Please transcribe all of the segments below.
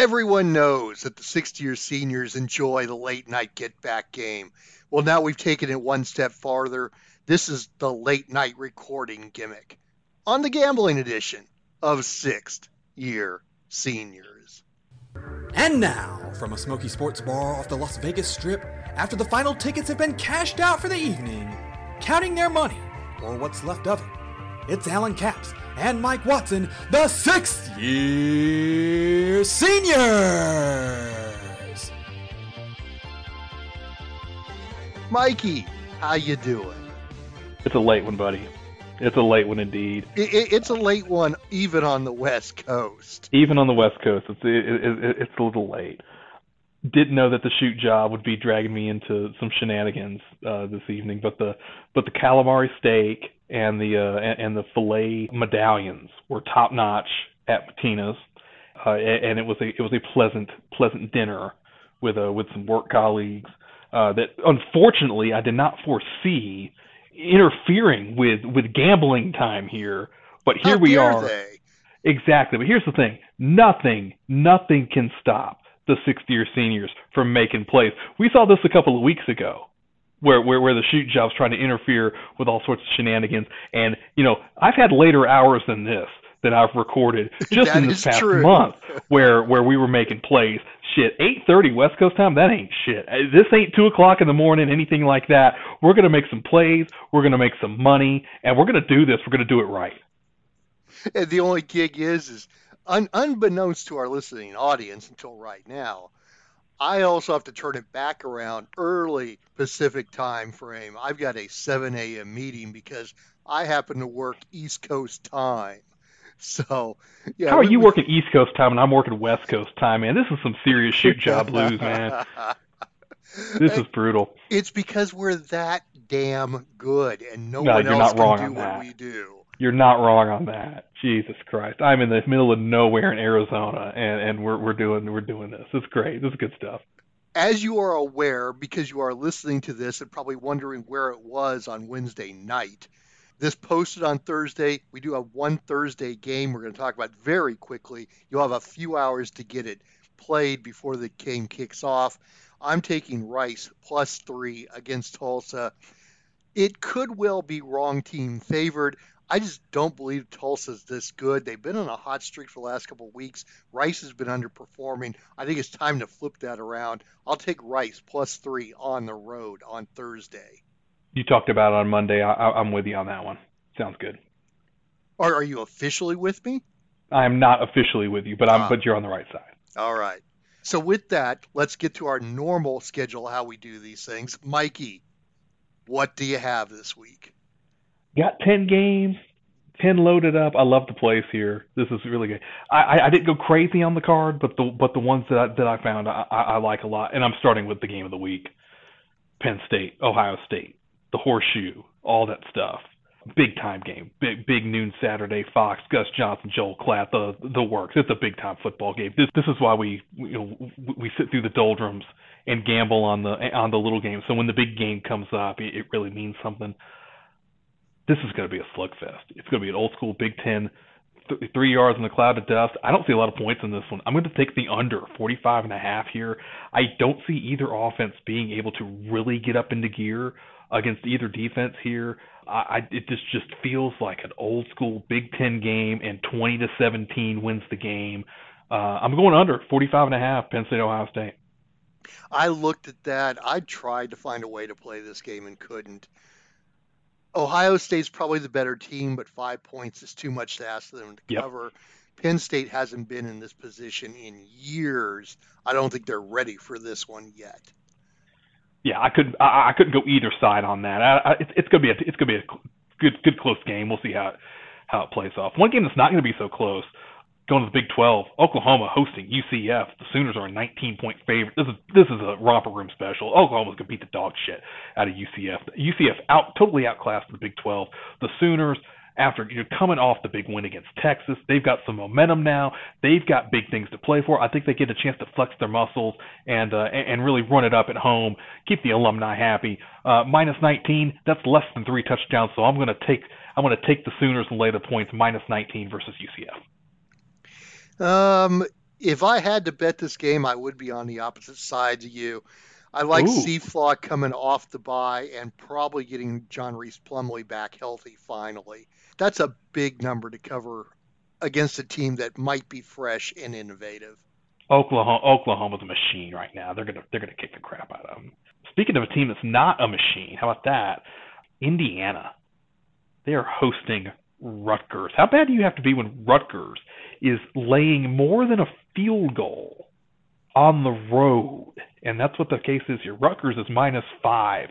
Everyone knows that the sixth year seniors enjoy the late night get back game. Well, now we've taken it one step farther. This is the late night recording gimmick on the gambling edition of Sixth Year Seniors. And now, from a smoky sports bar off the Las Vegas Strip, after the final tickets have been cashed out for the evening, counting their money, or what's left of it, it's Alan Capps and Mike Watson, the sixth year seniors. Mikey, how you doing? It's a late one, buddy. It's a late one indeed. It, it, it's a late one, even on the West Coast. Even on the West Coast, it's it, it, it's a little late. Didn't know that the shoot job would be dragging me into some shenanigans uh, this evening, but the but the calamari steak and the uh, and, the fillet medallions were top notch at Matina's, uh, and it was a it was a pleasant pleasant dinner with uh, with some work colleagues uh, that unfortunately I did not foresee interfering with with gambling time here. But here How we are. They? Exactly. But here's the thing: nothing, nothing can stop the sixth-year seniors from making plays. We saw this a couple of weeks ago, where where where the shoot job's trying to interfere with all sorts of shenanigans. And you know, I've had later hours than this that I've recorded just in this past true. month, where where we were making plays. Shit, 8:30 West Coast time. That ain't shit. Uh, This ain't two o'clock in the morning. Anything like that. We're gonna make some plays. We're gonna make some money, and we're gonna do this. We're gonna do it right. And the only gig is, is un, unbeknownst to our listening audience until right now, I also have to turn it back around early Pacific time frame. I've got a 7 a.m. meeting because I happen to work East Coast time. So, yeah. How are we- you we- working East Coast time and I'm working West Coast time, man? This is some serious shoot job blues, man. This is brutal. It's because we're that damn good, and no No, one else not wrong can do what that. we do. You're not wrong on that. Jesus Christ. I'm in the middle of nowhere in Arizona and, and we're we're doing we're doing this. It's great. This is good stuff. As you are aware, because you are listening to this and probably wondering where it was on Wednesday night, this posted on Thursday. We do have one Thursday game we're going to talk about very quickly. You'll have a few hours to get it played before the game kicks off. I'm taking Rice plus three against Tulsa. It could well be wrong team favored. I just don't believe Tulsa's this good. They've been on a hot streak for the last couple of weeks. Rice has been underperforming. I think it's time to flip that around. I'll take Rice plus three on the road on Thursday. You talked about it on Monday. I, I'm with you on that one. Sounds good. Or are you officially with me? I am not officially with you, but I'm Ah. but you're on the right side. All right. So with that, let's get to our normal schedule how we do these things. Mikey, what do you have this week? Got ten games, ten loaded up. I love the place here. This is really good. I, I, I didn't go crazy on the card, but the but the ones that I, that I found I, I I like a lot. And I'm starting with the game of the week: Penn State, Ohio State, the Horseshoe, all that stuff. Big time game, big big noon Saturday. Fox, Gus Johnson, Joel Klatt, the the works. It's a big time football game. This this is why we you know we sit through the doldrums and gamble on the on the little games. So when the big game comes up, it, it really means something this is going to be a slugfest. It's going to be an old school Big Ten, th- three yards in the cloud of dust. I don't see a lot of points in this one. I'm going to take the under 45 and a half here. I don't see either offense being able to really get up into gear against either defense here. I, I it just just feels like an old school Big Ten game, and 20 to 17 wins the game. Uh, I'm going under 45 and a half. Penn State, Ohio State. I looked at that. I tried to find a way to play this game and couldn't. Ohio State's probably the better team, but five points is too much to ask them to Yep. cover. Penn State hasn't been in this position in years. I don't think they're ready for this one yet. Yeah, I could I, I couldn't go either side on that. I, I, it's, it's gonna be a it's gonna be a good good close game. We'll see how it, how it plays off. One game that's not gonna be so close. Going to the Big 12, Oklahoma hosting UCF. The Sooners are a 19 point favorite. This is this is a romper room special. Oklahoma's gonna beat the dog shit out of UCF. UCF out totally outclassed the Big 12. The Sooners after you know coming off the big win against Texas, they've got some momentum now. They've got big things to play for. I think they get a chance to flex their muscles and uh, and and really run it up at home, keep the alumni happy. Uh, minus 19, that's less than three touchdowns. So I'm going to take I'm going to take the Sooners and lay the points minus 19 versus UCF. Um, If I had to bet this game, I would be on the opposite side to you. I like Seaflaw coming off the bye and probably getting John Rhys Plumlee back healthy finally. That's a big number to cover against a team that might be fresh and innovative. Oklahoma Oklahoma's a machine right now. They're gonna they're gonna kick the crap out of them. Speaking of a team that's not a machine, how about that? Indiana. They are hosting Rutgers. How bad do you have to be when Rutgers is laying more than a field goal on the road? And that's what the case is here. Rutgers is minus five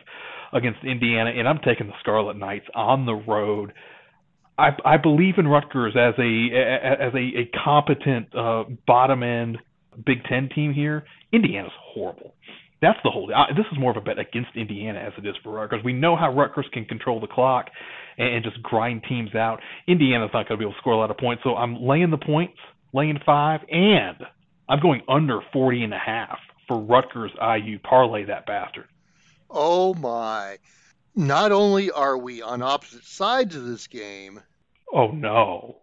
against Indiana, and I'm taking the Scarlet Knights on the road. I, I believe in Rutgers as a as a, a competent uh, bottom end Big Ten team here. Indiana's horrible. That's the whole. Uh, this is more of a bet against Indiana as it is for Rutgers. We know how Rutgers can control the clock and, and just grind teams out. Indiana's not going to be able to score a lot of points, so I'm laying the points, laying five, and I'm going under 40 and a half for Rutgers IU. Parlay that bastard. Oh my! Not only are we on opposite sides of this game. Oh no.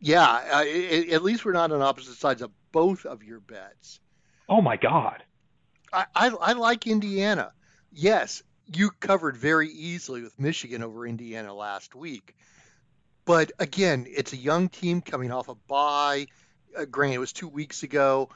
Yeah, at least we're not on opposite sides of both of your bets. Oh my God. I, I, I like Indiana. Yes, you covered very easily with Michigan over Indiana last week. But again, it's a young team coming off a bye. Uh, granted, it was two weeks ago.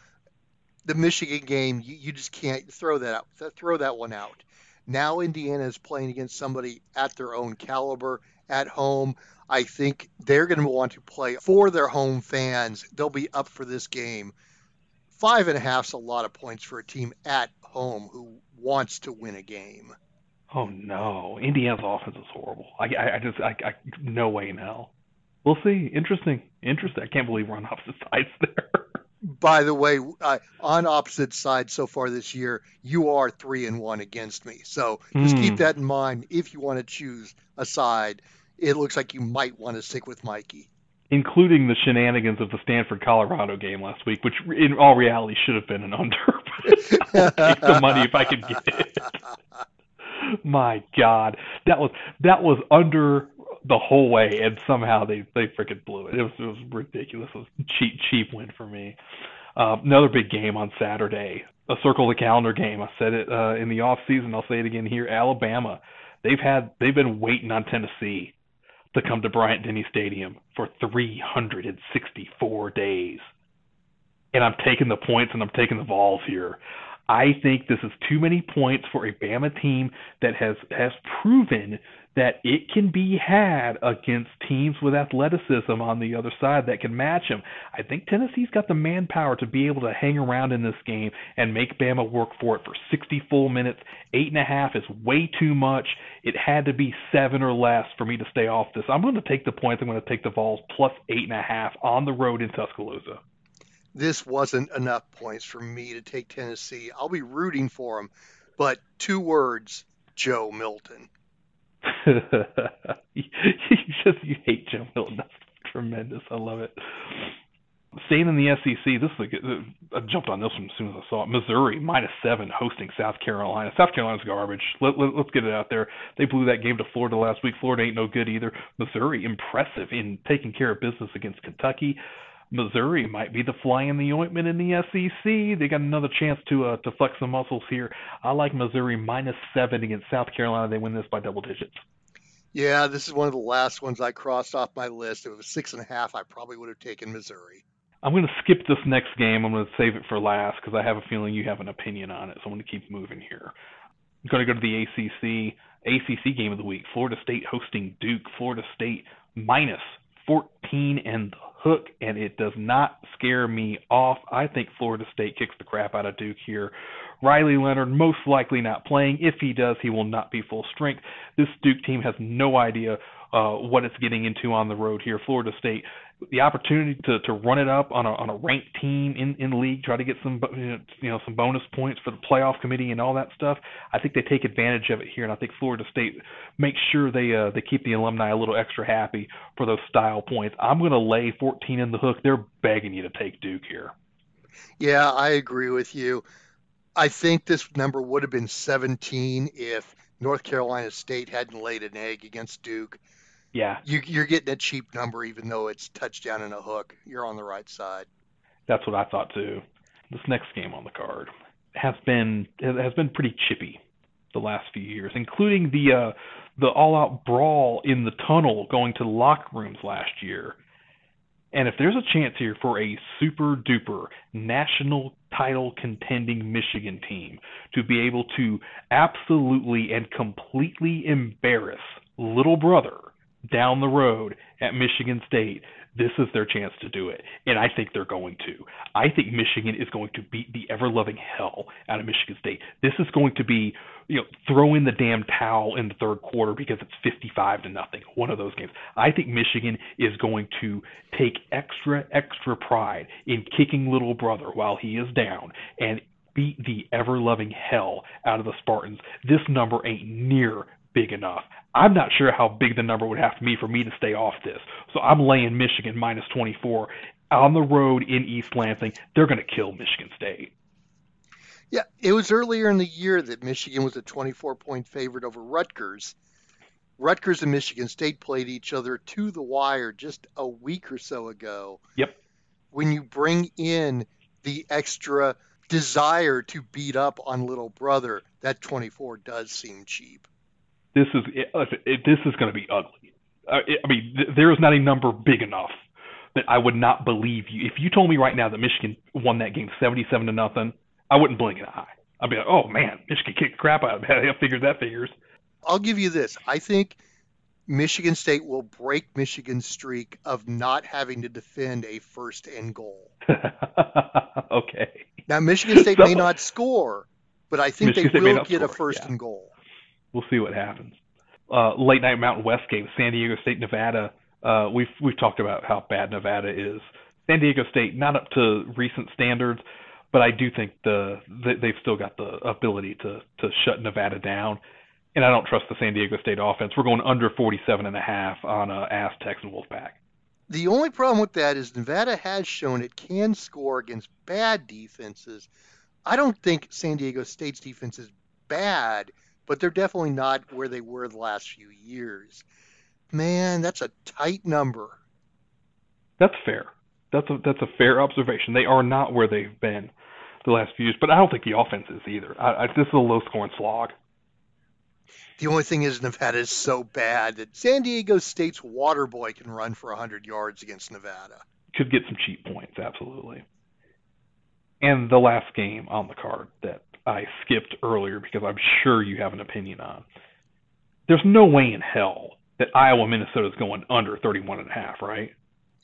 The Michigan game, you, you just can't throw that out. Throw that one out. Now Indiana is playing against somebody at their own caliber at home. I think they're going to want to play for their home fans. They'll be up for this game. Five and a half is a lot of points for a team at home who wants to win a game. Oh no, Indiana's offense is horrible. I, I, I just, I, I, no way in hell. We'll see. Interesting, interesting. I can't believe we're on opposite sides there. By the way, uh, on opposite sides so far this year, you are three and one against me. So just mm. keep hmm. that in mind if you want to choose a side. It looks like you might want to stick with Mikey including the shenanigans of the Stanford Colorado game last week, which in all reality should have been an under. I'll take the money if I could get it. My God, that was that was under the whole way, and somehow they they freaking blew it. It was it was ridiculous. It was cheap cheap win for me. Uh, another big game on Saturday, a circle the calendar game. I said it uh, in the off season. I'll say it again here. Alabama, they've had they've been waiting on Tennessee to come to Bryant Denny Stadium for 364 days. And I'm taking the points and I'm taking the Vols here. I think this is too many points for a Bama team that has has proven that it can be had against teams with athleticism on the other side that can match them. I think Tennessee's got the manpower to be able to hang around in this game and make Bama work for it for 60 full minutes. Eight and a half is way too much. It had to be seven or less for me to stay off this. I'm going to take the points. I'm going to take the Vols plus eight and a half on the road in Tuscaloosa. This wasn't enough points for me to take Tennessee. I'll be rooting for them, but two words Joe Milton. you just you hate Joe Milton. That's tremendous. I love it. Staying in the SEC, this is a, I jumped on this one as soon as I saw it. Missouri minus seven hosting South Carolina. South Carolina's garbage. Let, let, let's get it out there. They blew that game to Florida last week. Florida ain't no good either. Missouri impressive in taking care of business against Kentucky. Missouri might be the fly in the ointment in the SEC. They got another chance to uh, to flex some muscles here. I like Missouri minus seven against South Carolina. They win this by double digits. Yeah, this is one of the last ones I crossed off my list. If it was six and a half, I probably would have taken Missouri. I'm going to skip this next game. I'm going to save it for last because I have a feeling you have an opinion on it. So I'm going to keep moving here. I'm going to go to the ACC. ACC game of the week. Florida State hosting Duke. Florida State minus 14 and the hook, and it does not scare me off. I think Florida State kicks the crap out of Duke here. Riley Leonard most likely not playing. If he does, he will not be full strength. This Duke team has no idea uh, what it's getting into on the road here. Florida State, the opportunity to, to run it up on a on a ranked team in in the league, try to get some you know some bonus points for the playoff committee and all that stuff. I think they take advantage of it here, and I think Florida State makes sure they uh, they keep the alumni a little extra happy for those style points. I'm going to lay 14 in the hook. They're begging you to take Duke here. Yeah, I agree with you. I think this number would have been 17 if North Carolina State hadn't laid an egg against Duke. Yeah. You, you're getting a cheap number, even though it's touchdown and a hook. You're on the right side. That's what I thought too. This next game on the card has been has been pretty chippy the last few years, including the uh, the all-out brawl in the tunnel going to the locker rooms last year. And if there's a chance here for a super duper national title contending Michigan team to be able to absolutely and completely embarrass little brother down the road at Michigan State, this is their chance to do it. And I think they're going to. I think Michigan is going to beat the ever loving hell out of Michigan State. This is going to be, you know, throw in the damn towel in the third quarter because it's 55 to nothing. One of those games. I think Michigan is going to take extra, extra pride in kicking little brother while he is down and beat the ever loving hell out of the Spartans. This number ain't near big enough. I'm not sure how big the number would have to be for me to stay off this. So I'm laying Michigan minus 24 on the road in East Lansing. They're going to kill Michigan State. Yeah, it was earlier in the year that Michigan was a 24 point favorite over Rutgers. Rutgers and Michigan State played each other to the wire just a week or so ago. Yep. When you bring in the extra desire to beat up on little brother, that 24 does seem cheap this is it, it, this is going to be ugly. Uh, it, I mean, th- there is not a number big enough that I would not believe you. If you told me right now that Michigan won that game seventy-seven to nothing, I wouldn't blink an eye. I'd be like, oh man, Michigan kicked crap out of that. I figured that figures. I'll give you this. I think Michigan State will break Michigan's streak of not having to defend a first and goal. okay. Now Michigan State so, may not score, but I think Michigan they will get score, a first yeah. and goal we'll see what happens. Uh, late night Mountain West game, San Diego State, Nevada. Uh, we've we've talked about how bad Nevada is. San Diego State not up to recent standards, but I do think the they've still got the ability to to shut Nevada down. And I don't trust the San Diego State offense. We're going under 47 and a half on uh, Aztecs and Wolfpack. The only problem with that is Nevada has shown it can score against bad defenses. I don't think San Diego State's defense is bad but they're definitely not where they were the last few years. Man, that's a tight number. That's fair. That's a that's a fair observation. They are not where they've been the last few years, but I don't think the offense is either. I, I, this is a low scoring slog. The only thing is Nevada is so bad that San Diego State's water boy can run for 100 yards against Nevada. Could get some cheap points, absolutely. And the last game on the card that I skipped earlier because I'm sure you have an opinion on. There's no way in hell that Iowa Minnesota is going under 31 and a half, right?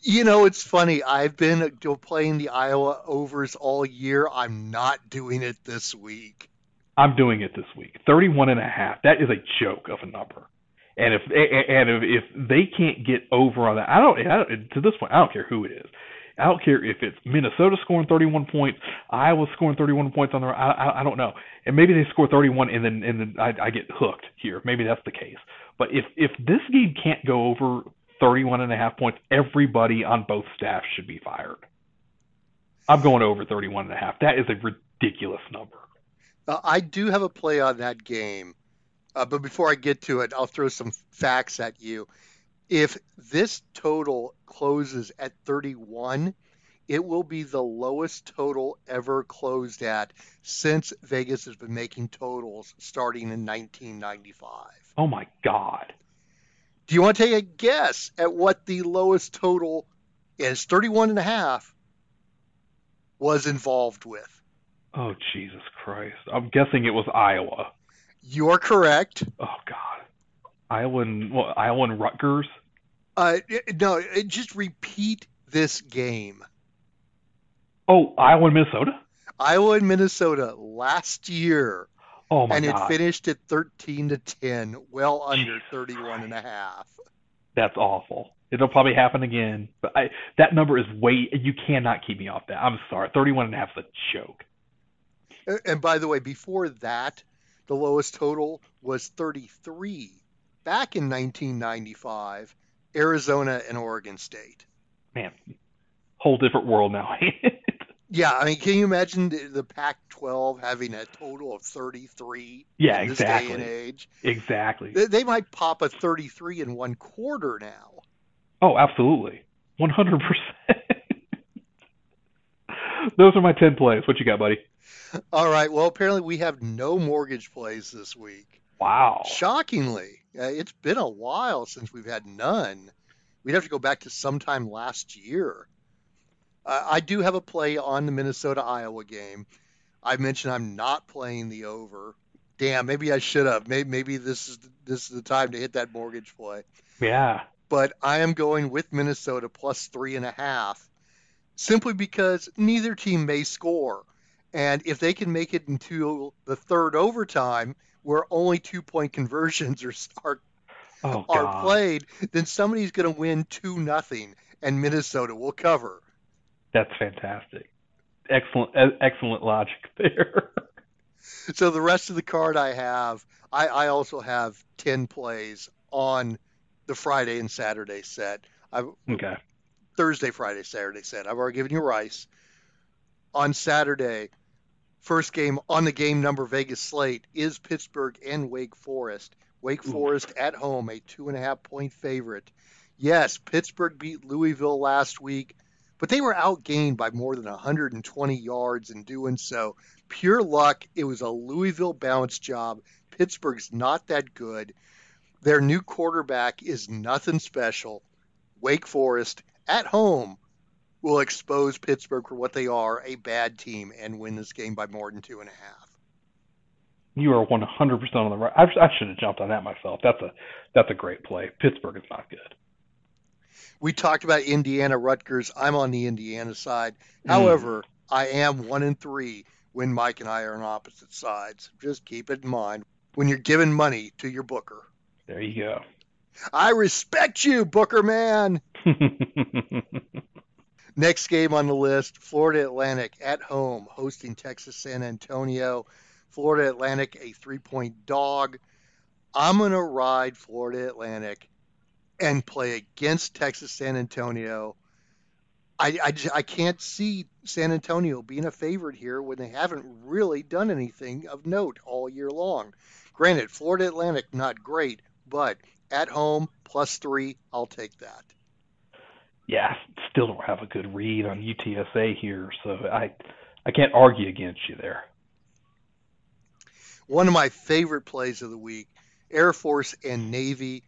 You know, it's funny. I've been playing the Iowa overs all year. I'm not doing it this week. I'm doing it this week. 31 and a half. That is a joke of a number. And if and if, if they can't get over on that, I don't, I don't. To this point, I don't care who it is. I don't care if it's Minnesota scoring 31 points, Iowa scoring 31 points on their. I, I, I don't know, and maybe they score 31 and then and then I, I get hooked here. Maybe that's the case. But if if this game can't go over 31 and a half points, everybody on both staffs should be fired. I'm going over 31 and a half. That is a ridiculous number. Uh, I do have a play on that game, uh, but before I get to it, I'll throw some facts at you. If this total closes at 31, it will be the lowest total ever closed at since Vegas has been making totals starting in 1995. Oh my God. Do you want to take a guess at what the lowest total is 31 and a half was involved with? Oh Jesus Christ. I'm guessing it was Iowa. You're correct. Oh God. Iowa and well, Iowa and Rutgers. Uh, no, just repeat this game. Oh, Iowa and Minnesota. Iowa and Minnesota last year. Oh my god. and God. it finished at 13 to 10, well under 31 and a half. That's awful. It'll probably happen again, but I, that number is way. You cannot keep me off that. I'm sorry. 31 and a half is a joke. And by the way, before that, the lowest total was 33 back in 1995, Arizona and Oregon State. Man, whole different world now. yeah, I mean, can you imagine the, the Pac-12 having a total of 33? Yeah, in exactly. This day and age, exactly. They, they might pop a 33 in one quarter now. Oh, absolutely, 100 percent. Those are my ten plays. What you got, buddy? All right. Well, apparently we have no mortgage plays this week. Wow. Shockingly, uh, it's been a while since we've had none. We'd have to go back to sometime last year. Uh, I do have a play on the Minnesota Iowa game. I mentioned I'm not playing the over. Damn, maybe I should have. Maybe, maybe this is this is the time to hit that mortgage play. Yeah. But I am going with Minnesota plus three and a half, simply because neither team may score, and if they can make it into the third overtime, where only two point conversions are are, Oh are played, then somebody's going to win two nothing, and Minnesota will cover. That's fantastic. Excellent, excellent logic there. So the rest of the card I have, I, I also have ten plays on the Friday and Saturday set. I okay. Thursday, Friday, Saturday set. I've already given you Rice. On Saturday, first game on the game number Vegas slate is Pittsburgh and Wake Forest. Wake Forest at home, a two and a half point favorite. Yes, Pittsburgh beat Louisville last week, but they were outgained by more than 120 yards in doing so. Pure luck. It was a Louisville bounce job. Pittsburgh's not that good. Their new quarterback is nothing special. Wake Forest at home will expose Pittsburgh for what they are, a bad team, and win this game by more than two and a half. You are 100% on the right. I, I should have jumped on that myself. That's a that's a great play. Pittsburgh is not good. We talked about Indiana Rutgers. I'm on the Indiana side. Mm. However, I am one in three when Mike and I are on opposite sides. Just keep it in mind when you're giving money to your booker. There you go. I respect you, Booker man. Next game on the list Florida Atlantic at home hosting Texas San Antonio. Florida Atlantic, a three point dog. I'm going to ride Florida Atlantic and play against Texas San Antonio. I, I, just, I can't see San Antonio being a favorite here when they haven't really done anything of note all year long. Granted, Florida Atlantic, not great, but at home, plus three, I'll take that. Yeah, I still don't have a good read on UTSA here, so I I can't argue against you there. one of my favorite plays of the week Air Force and Navy.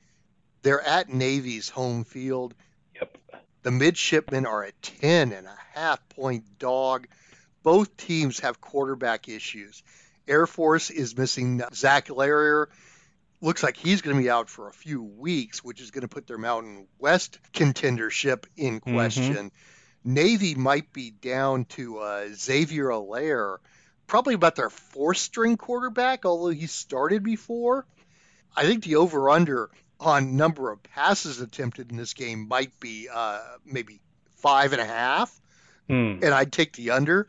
They're at Navy's home field. Yep. The midshipmen are a 10 and a half point dog. Both teams have quarterback issues. Air Force is missing Zac Larrier. Looks like he's going to be out for a few weeks, which is going to put their Mountain West contendership in Mhm. question. Navy might be down to uh, Xavier Arline, probably about their fourth string quarterback, although he started before. I think the over under on number of passes attempted in this game might be uh, maybe five and a half, Hmm. and I'd take the under.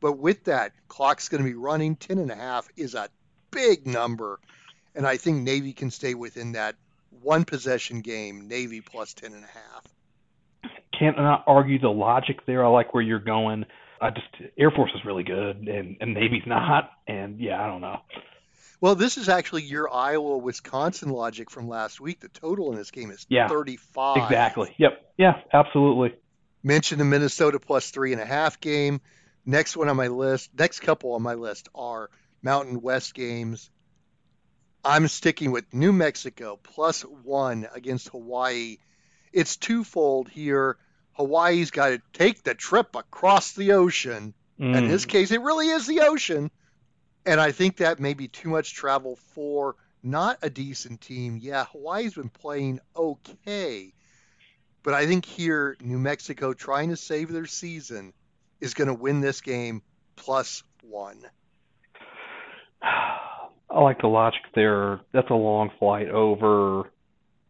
But with that, clock's going to be running. Ten and a half is a big number, and I think Navy can stay within that one possession game. Navy plus ten and a half. Can't not argue the logic there. I like where you're going. I just Air Force is really good, and and Navy's not, and yeah, I don't know. Well, this is actually your Iowa Wisconsin logic from last week. The total in this game is Yeah, 35. Exactly. Yep. Yeah. Absolutely. Mentioned the Minnesota plus three and a half game. Next one on my list, next couple on my list are Mountain West games. I'm sticking with New Mexico plus one against Hawaii. It's twofold here. Hawaii's got to take the trip across the ocean. In Mm. this case, it really is the ocean. And I think that may be too much travel for not a decent team. Yeah, Hawaii's been playing okay. But I think here, New Mexico trying to save their season is going to win this game plus one. I like the logic there. That's a long flight over.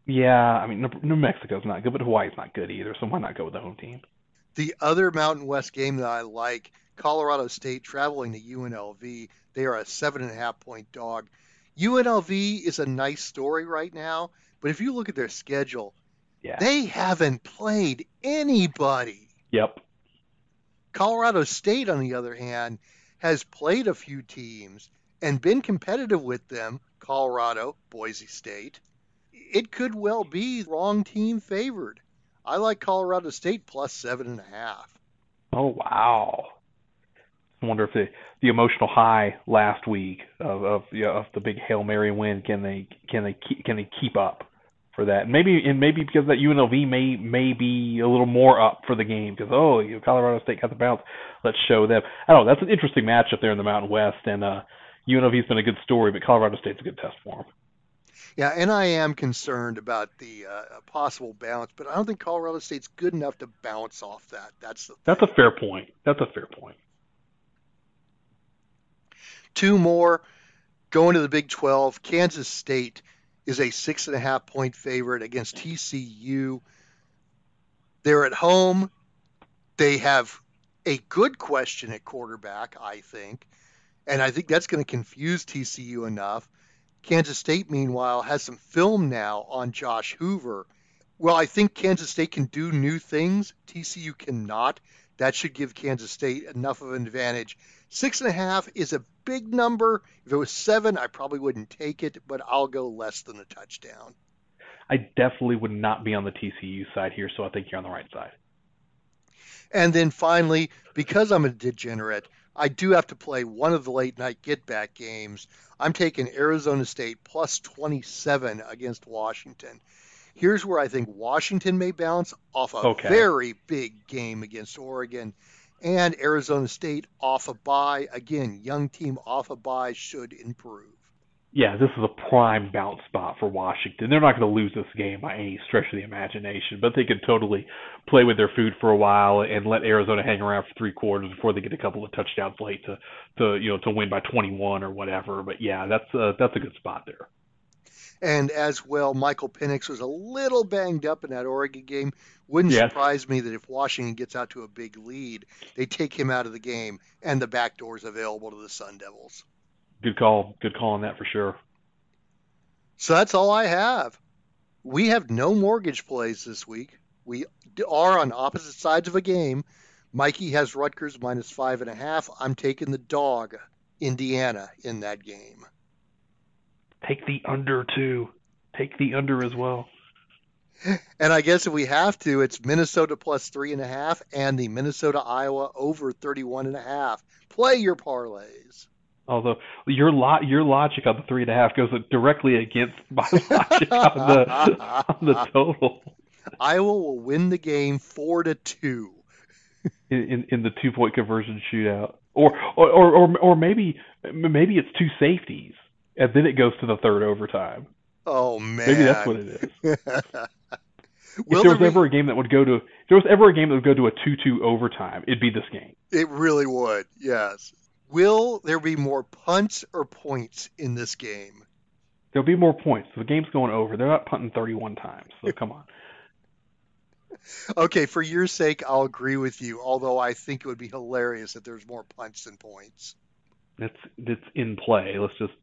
Yeah, I mean, New- Mexico's not good, but Hawaii's not good either, so why not go with the home team? The other Mountain West game that I like, Colorado State traveling to UNLV. They are a seven and a half point dog. UNLV is a nice story right now, but if you look at their schedule, Yeah. they haven't played anybody. Yep. Colorado State, on the other hand, has played a few teams and been competitive with them. Colorado, Boise State. It could well be wrong team favored. I like Colorado State plus seven and a half. Oh wow. I wonder if the the emotional high last week of of you know, of the big hail mary win can they can they keep can they keep up for that? Maybe and maybe because that UNLV may may be a little more up for the game because oh you know, Colorado State got the bounce. Let's show them. I don't know. That's an interesting matchup there in the Mountain West, and uh, UNLV's been a good story, but Colorado State's a good test for them. Yeah, and I am concerned about the uh, possible bounce, but I don't think Colorado State's good enough to bounce off that. That's the that's a fair point. That's a fair point. Two more going to the Big 12. Kansas State is a six and a half point favorite against TCU. They're at home. They have a good question at quarterback, I think. And I think that's going to confuse TCU enough. Kansas State, meanwhile, has some film now on Josh Hoover. Well, I think Kansas State can do new things. TCU cannot. That should give Kansas State enough of an advantage. Six and a half is a big number. If it was seven, I probably wouldn't take it, but I'll go less than a touchdown. I definitely would not be on the TCU side here, so I think you're on the right side. And then finally, because I'm a degenerate, I do have to play one of the late night get back games. I'm taking Arizona State plus 27 against Washington. Here's where I think Washington may bounce off a okay. very big game against Oregon and Arizona State off a bye. Again, young team off a bye should improve. Yeah, this is a prime bounce spot for Washington. They're not going to lose this game by any stretch of the imagination, but they could totally play with their food for a while and let Arizona hang around for three quarters before they get a couple of touchdowns late to to you know to win by 21 or whatever. But yeah, that's a, that's a good spot there. And as well, Michael Penix was a little banged up in that Oregon game. Wouldn't yes. surprise me that if Washington gets out to a big lead, they take him out of the game and the back door's available to the Sun Devils. Good call. Good call on that for sure. So that's all I have. We have no mortgage plays this week. We are on opposite sides of a game. Mikey has Rutgers minus five and a half. I'm taking the dog, Indiana, in that game. Take the under too. Take the under as well. And I guess if we have to, it's Minnesota plus three and a half and the Minnesota Iowa over 31 and a half. Play your parlays. Although your lo- your logic on the three and a half goes directly against my logic on the on the total. Iowa will win the game four to two. In, in, in the two point conversion shootout, or or or or maybe maybe it's two safeties, and then it goes to the third overtime. Oh man, maybe that's what it is. if there was ever a game that would go to, if there was ever a game that would go to a two-two overtime, it'd be this game. It really would. Yes. Will there be more punts or points in this game? There'll be more points. The game's going over. They're not punting 31 times, so come on. Okay, for your sake, I'll agree with you. Although I think it would be hilarious if there's more punts than points. That's that's in play. Let's just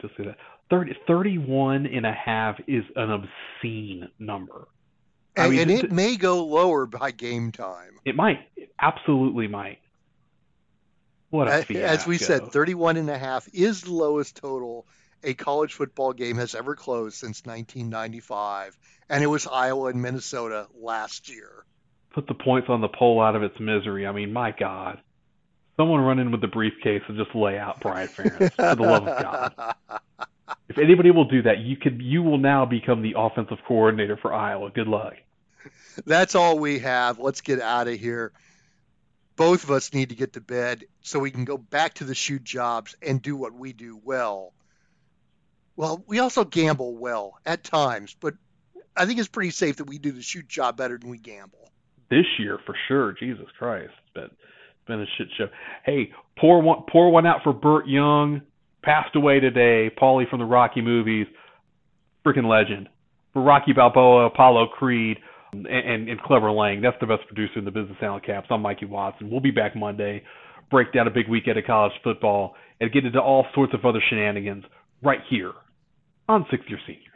just say that 30, 31 and a half is an obscene number. And, I mean, and it, it may go lower by game time. It might. It absolutely might. What a fiasco. As we said, 31 and a half is the lowest total a college football game has ever closed since 1995, and it was Iowa and Minnesota last year. Put the points on the pole out of its misery. I mean, my God. Someone run in with the briefcase and just lay out Brian Ferentz, for the love of God. If anybody will do that, you could you will now become the offensive coordinator for Iowa. Good luck. That's all we have. Let's get out of here both of us need to get to bed so we can go back to the shoot jobs and do what we do well. Well, we also gamble well at times, but I think it's pretty safe that we do the shoot job better than we gamble. This year, for sure. Jesus Christ, but it's been a shit show. Hey, pour one, pour one out for Burt Young. Passed away today. Paulie from the Rocky movies, freaking legend. For Rocky Balboa, Apollo Creed, and, and, Clubber Lang. That's the best producer in the business, Alan Capps. I'm Mikey Watson. We'll be back Monday, break down a big weekend of college football, and get into all sorts of other shenanigans right here on Sixth Year Senior.